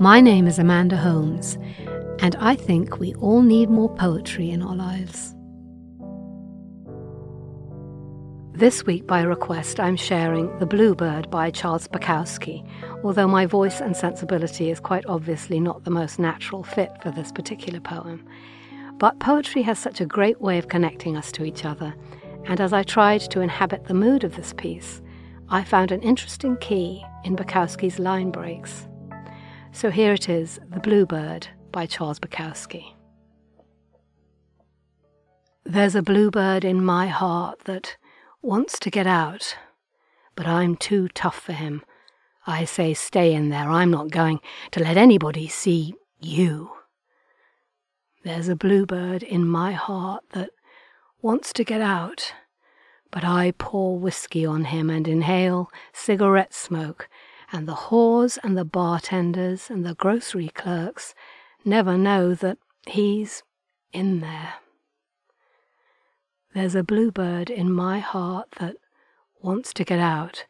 My name is Amanda Holmes, and I think we all need more poetry in our lives. This week, by request, I'm sharing The Bluebird by Charles Bukowski, although my voice and sensibility is quite obviously not the most natural fit for this particular poem. But poetry has such a great way of connecting us to each other, and as I tried to inhabit the mood of this piece, I found an interesting key in Bukowski's line breaks. So here it is The Bluebird by Charles Bukowski. There's a bluebird in my heart that wants to get out, but I'm too tough for him. I say, stay in there. I'm not going to let anybody see you. There's a bluebird in my heart that wants to get out, but I pour whiskey on him and inhale cigarette smoke, and the whores and the bartenders and the grocery clerks never know that he's in there. There's a bluebird in my heart that wants to get out,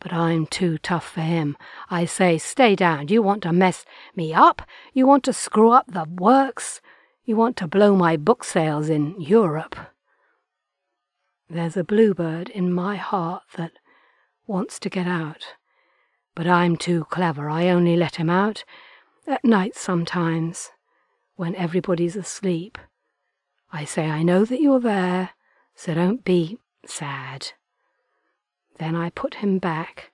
but I'm too tough for him. I say, stay down. You want to mess me up? You want to screw up the works? You want to blow my book sales in Europe? There's a bluebird in my heart that wants to get out, but I'm too clever. I only let him out at night sometimes, when everybody's asleep. I say, I know that you're there, so don't be sad. Then I put him back,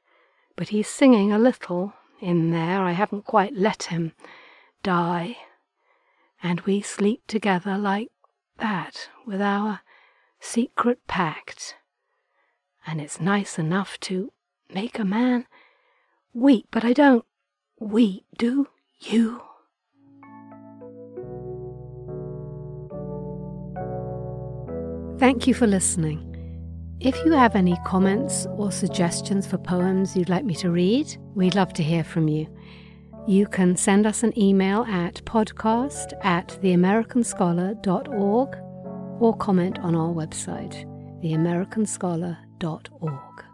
but he's singing a little in there. I haven't quite let him die. And we sleep together like that with our secret pact. And it's nice enough to make a man weep, but I don't weep, do you? Thank you for listening. If you have any comments or suggestions for poems you'd like me to read, we'd love to hear from you. You can send us an email at podcast at theamericanscholar.org or comment on our website, theamericanscholar.org.